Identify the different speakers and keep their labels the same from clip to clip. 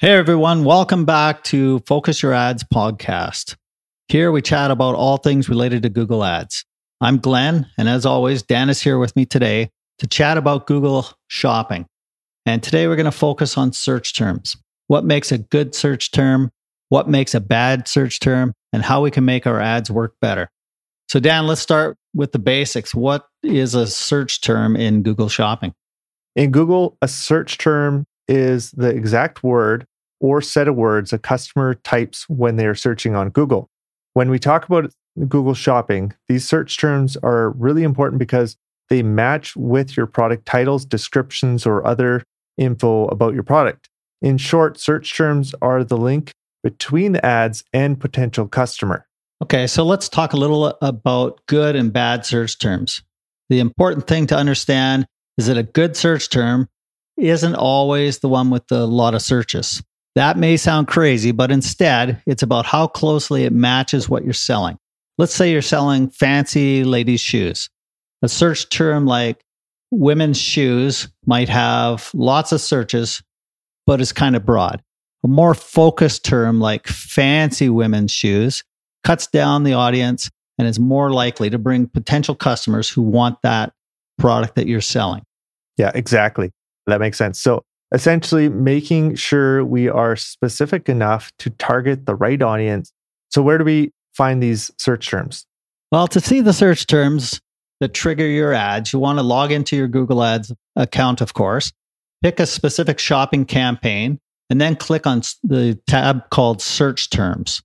Speaker 1: Hey everyone, welcome back to Focus Your Ads podcast. Here we chat about all things related to Google Ads. I'm Glenn, and as always, Dan is here with me today to chat about Google Shopping. And today we're going to focus on search terms. What makes a good search term, what makes a bad search term, and how we can make our ads work better. So, Dan, let's start with the basics. What is a search term in Google Shopping?
Speaker 2: In Google, a search term is the exact word or set of words a customer types when they are searching on Google. When we talk about Google Shopping, these search terms are really important because they match with your product titles, descriptions, or other info about your product. In short, search terms are the link between the ads and potential customer.
Speaker 1: Okay, so let's talk a little about good and bad search terms. The important thing to understand is that a good search term isn't always the one with a lot of searches. That may sound crazy, but instead, it's about how closely it matches what you're selling. Let's say you're selling fancy ladies' shoes. A search term like women's shoes might have lots of searches, but it's kind of broad. A more focused term like fancy women's shoes cuts down the audience and is more likely to bring potential customers who want that product that you're selling.
Speaker 2: Yeah, exactly. That makes sense. So essentially making sure we are specific enough to target the right audience. So where do we find these search terms?
Speaker 1: Well, to see the search terms that trigger your ads, you want to log into your Google Ads account, of course, pick a specific shopping campaign, and then click on the tab called Search Terms.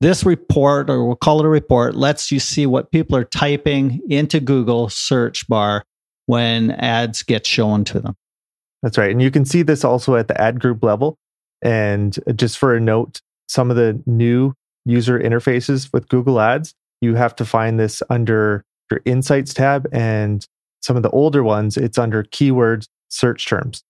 Speaker 1: This report, or we'll call it a report, lets you see what people are typing into Google search bar when ads get shown to them.
Speaker 2: That's right. And you can see this also at the ad group level. And just for a note, some of the new user interfaces with Google Ads, you have to find this under your Insights tab. And some of the older ones, it's under keyword search terms.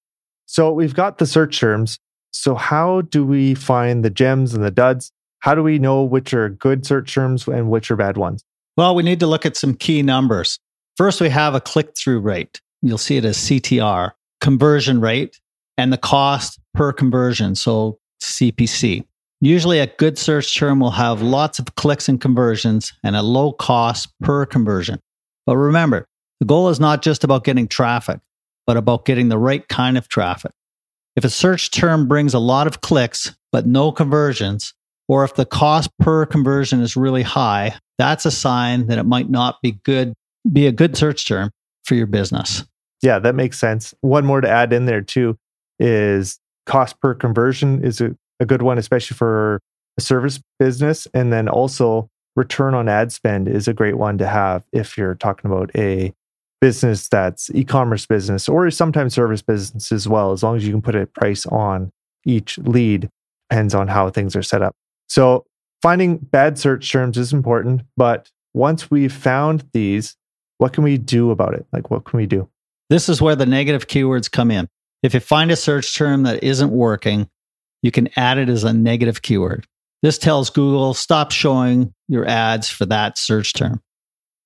Speaker 2: So we've got the search terms. So, how do we find the gems and the duds? How do we know which are good search terms and which are bad ones?
Speaker 1: Well, we need to look at some key numbers. First, we have a click through rate. You'll see it as CTR conversion rate and the cost per conversion, so CPC. Usually, a good search term will have lots of clicks and conversions and a low cost per conversion. But remember, the goal is not just about getting traffic, but about getting the right kind of traffic. If a search term brings a lot of clicks but no conversions, or if the cost per conversion is really high, that's a sign that it might not be good be a good search term for your business.
Speaker 2: Yeah, that makes sense. One more to add in there too is cost per conversion is a, a good one, especially for a service business. And then also return on ad spend is a great one to have if you're talking about a business that's e-commerce business or sometimes service business as well, as long as you can put a price on each lead, depends on how things are set up. So finding bad search terms is important, but once we've found these, what can we do about it? Like what can we do?
Speaker 1: This is where the negative keywords come in. If you find a search term that isn't working, you can add it as a negative keyword. This tells Google stop showing your ads for that search term.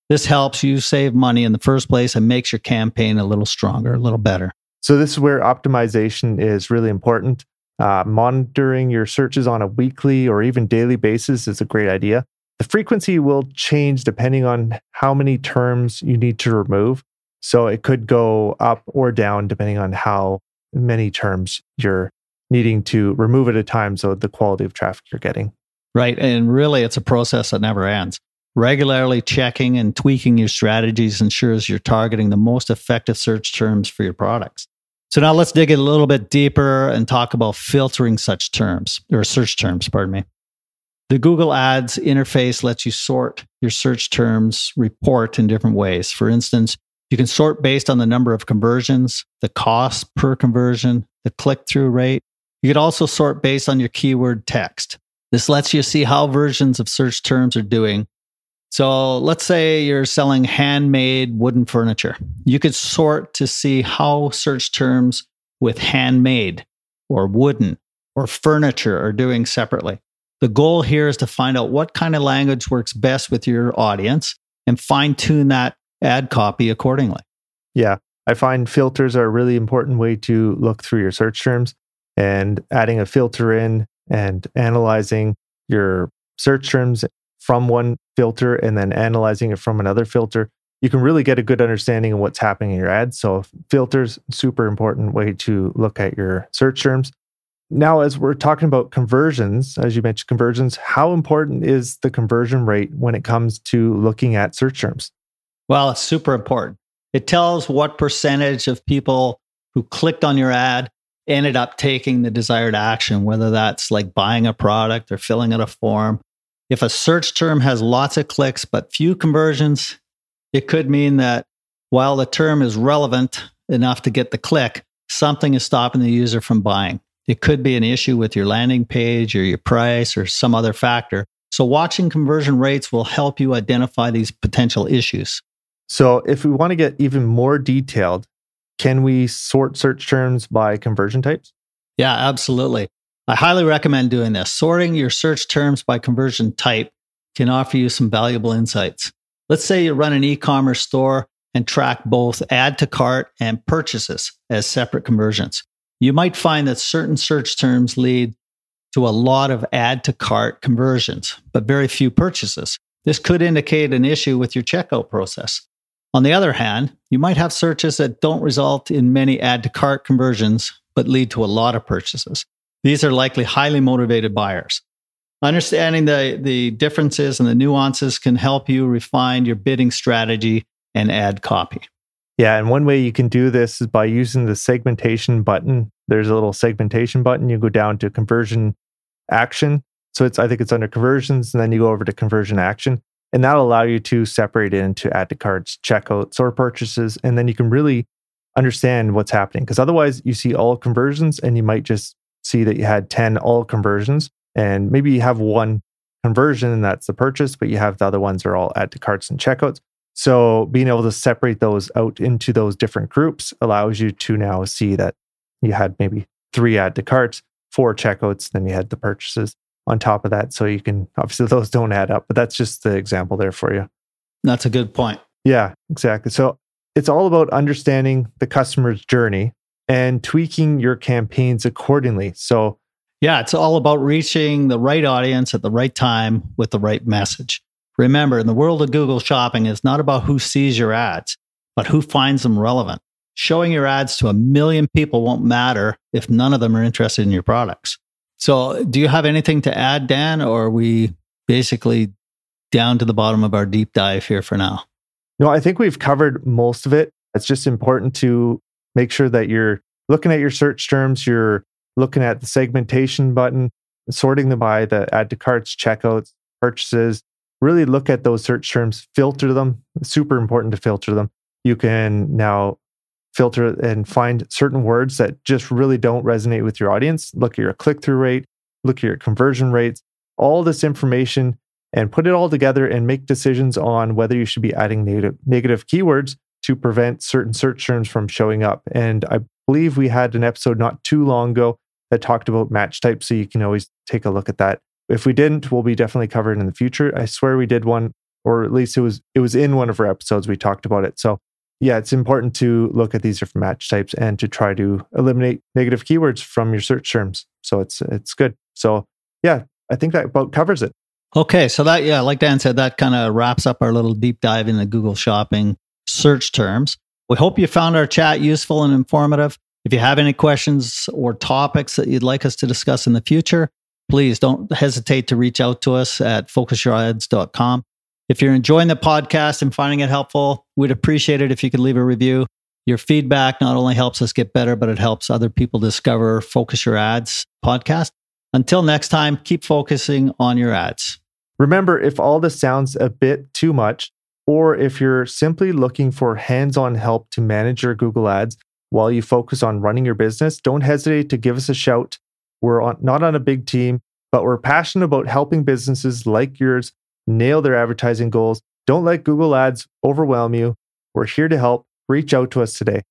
Speaker 1: This helps you save money in the first place and makes your campaign a little stronger, a little better.
Speaker 2: So, this is where optimization is really important. Uh, monitoring your searches on a weekly or even daily basis is a great idea. The frequency will change depending on how many terms you need to remove. So it could go up or down depending on how many terms you're needing to remove at a time. So the quality of traffic you're getting.
Speaker 1: Right. And really, it's a process that never ends. Regularly checking and tweaking your strategies ensures you're targeting the most effective search terms for your products. So now let's dig a little bit deeper and talk about filtering such terms or search terms, pardon me. The Google Ads interface lets you sort your search terms report in different ways. For instance, you can sort based on the number of conversions, the cost per conversion, the click through rate. You could also sort based on your keyword text. This lets you see how versions of search terms are doing. So let's say you're selling handmade wooden furniture. You could sort to see how search terms with handmade or wooden or furniture are doing separately. The goal here is to find out what kind of language works best with your audience and fine tune that ad copy accordingly.
Speaker 2: Yeah. I find filters are a really important way to look through your search terms. and adding a filter in and analyzing your search terms from one filter and then analyzing it from another filter, you can really get a good understanding of what's happening in your ads. So filters, super important way to look at your search terms. Now, as we're talking about conversions, as you mentioned, conversions, how important is the conversion rate when it comes to looking at search terms?
Speaker 1: Well, it's super important. It tells what percentage of people who clicked on your ad ended up taking the desired action, whether that's like buying a product or filling out a form. If a search term has lots of clicks but few conversions, it could mean that while the term is relevant enough to get the click, something is stopping the user from buying. It could be an issue with your landing page or your price or some other factor. So, watching conversion rates will help you identify these potential issues.
Speaker 2: So, if we want to get even more detailed, can we sort search terms by conversion types?
Speaker 1: Yeah, absolutely. I highly recommend doing this. Sorting your search terms by conversion type can offer you some valuable insights. Let's say you run an e commerce store and track both add to cart and purchases as separate conversions. You might find that certain search terms lead to a lot of add to cart conversions, but very few purchases. This could indicate an issue with your checkout process. On the other hand, you might have searches that don't result in many add to cart conversions, but lead to a lot of purchases. These are likely highly motivated buyers. Understanding the, the differences and the nuances can help you refine your bidding strategy and ad copy.
Speaker 2: Yeah, and one way you can do this is by using the segmentation button. There's a little segmentation button. You go down to conversion action. So it's I think it's under conversions, and then you go over to conversion action. And that'll allow you to separate it into add to carts, checkouts, or purchases. And then you can really understand what's happening. Because otherwise, you see all conversions and you might just see that you had 10 all conversions. And maybe you have one conversion and that's the purchase, but you have the other ones are all add to carts and checkouts. So being able to separate those out into those different groups allows you to now see that you had maybe three add to carts, four checkouts, then you had the purchases on top of that. So you can obviously those don't add up, but that's just the example there for you.
Speaker 1: That's a good point.
Speaker 2: Yeah, exactly. So it's all about understanding the customer's journey and tweaking your campaigns accordingly. So
Speaker 1: yeah, it's all about reaching the right audience at the right time with the right message. Remember, in the world of Google shopping, it's not about who sees your ads, but who finds them relevant. Showing your ads to a million people won't matter if none of them are interested in your products. So, do you have anything to add, Dan, or are we basically down to the bottom of our deep dive here for now?
Speaker 2: No, I think we've covered most of it. It's just important to make sure that you're looking at your search terms, you're looking at the segmentation button, sorting them by the add to carts, checkouts, purchases. Really look at those search terms, filter them. super important to filter them. You can now filter and find certain words that just really don't resonate with your audience. Look at your click through rate, look at your conversion rates, all this information, and put it all together and make decisions on whether you should be adding negative, negative keywords to prevent certain search terms from showing up. And I believe we had an episode not too long ago that talked about match types. So you can always take a look at that. If we didn't, we'll be definitely covered in the future. I swear we did one, or at least it was it was in one of our episodes we talked about it. So yeah, it's important to look at these different match types and to try to eliminate negative keywords from your search terms. So it's it's good. So yeah, I think that about covers it.
Speaker 1: Okay, so that yeah, like Dan said, that kind of wraps up our little deep dive into Google Shopping search terms. We hope you found our chat useful and informative. If you have any questions or topics that you'd like us to discuss in the future, please don't hesitate to reach out to us at focusyourads.com. If you're enjoying the podcast and finding it helpful, we'd appreciate it if you could leave a review. Your feedback not only helps us get better, but it helps other people discover Focus Your Ads podcast. Until next time, keep focusing on your ads.
Speaker 2: Remember, if all this sounds a bit too much, or if you're simply looking for hands on help to manage your Google Ads while you focus on running your business, don't hesitate to give us a shout. We're on, not on a big team, but we're passionate about helping businesses like yours nail their advertising goals. Don't let Google Ads overwhelm you. We're here to help. Reach out to us today.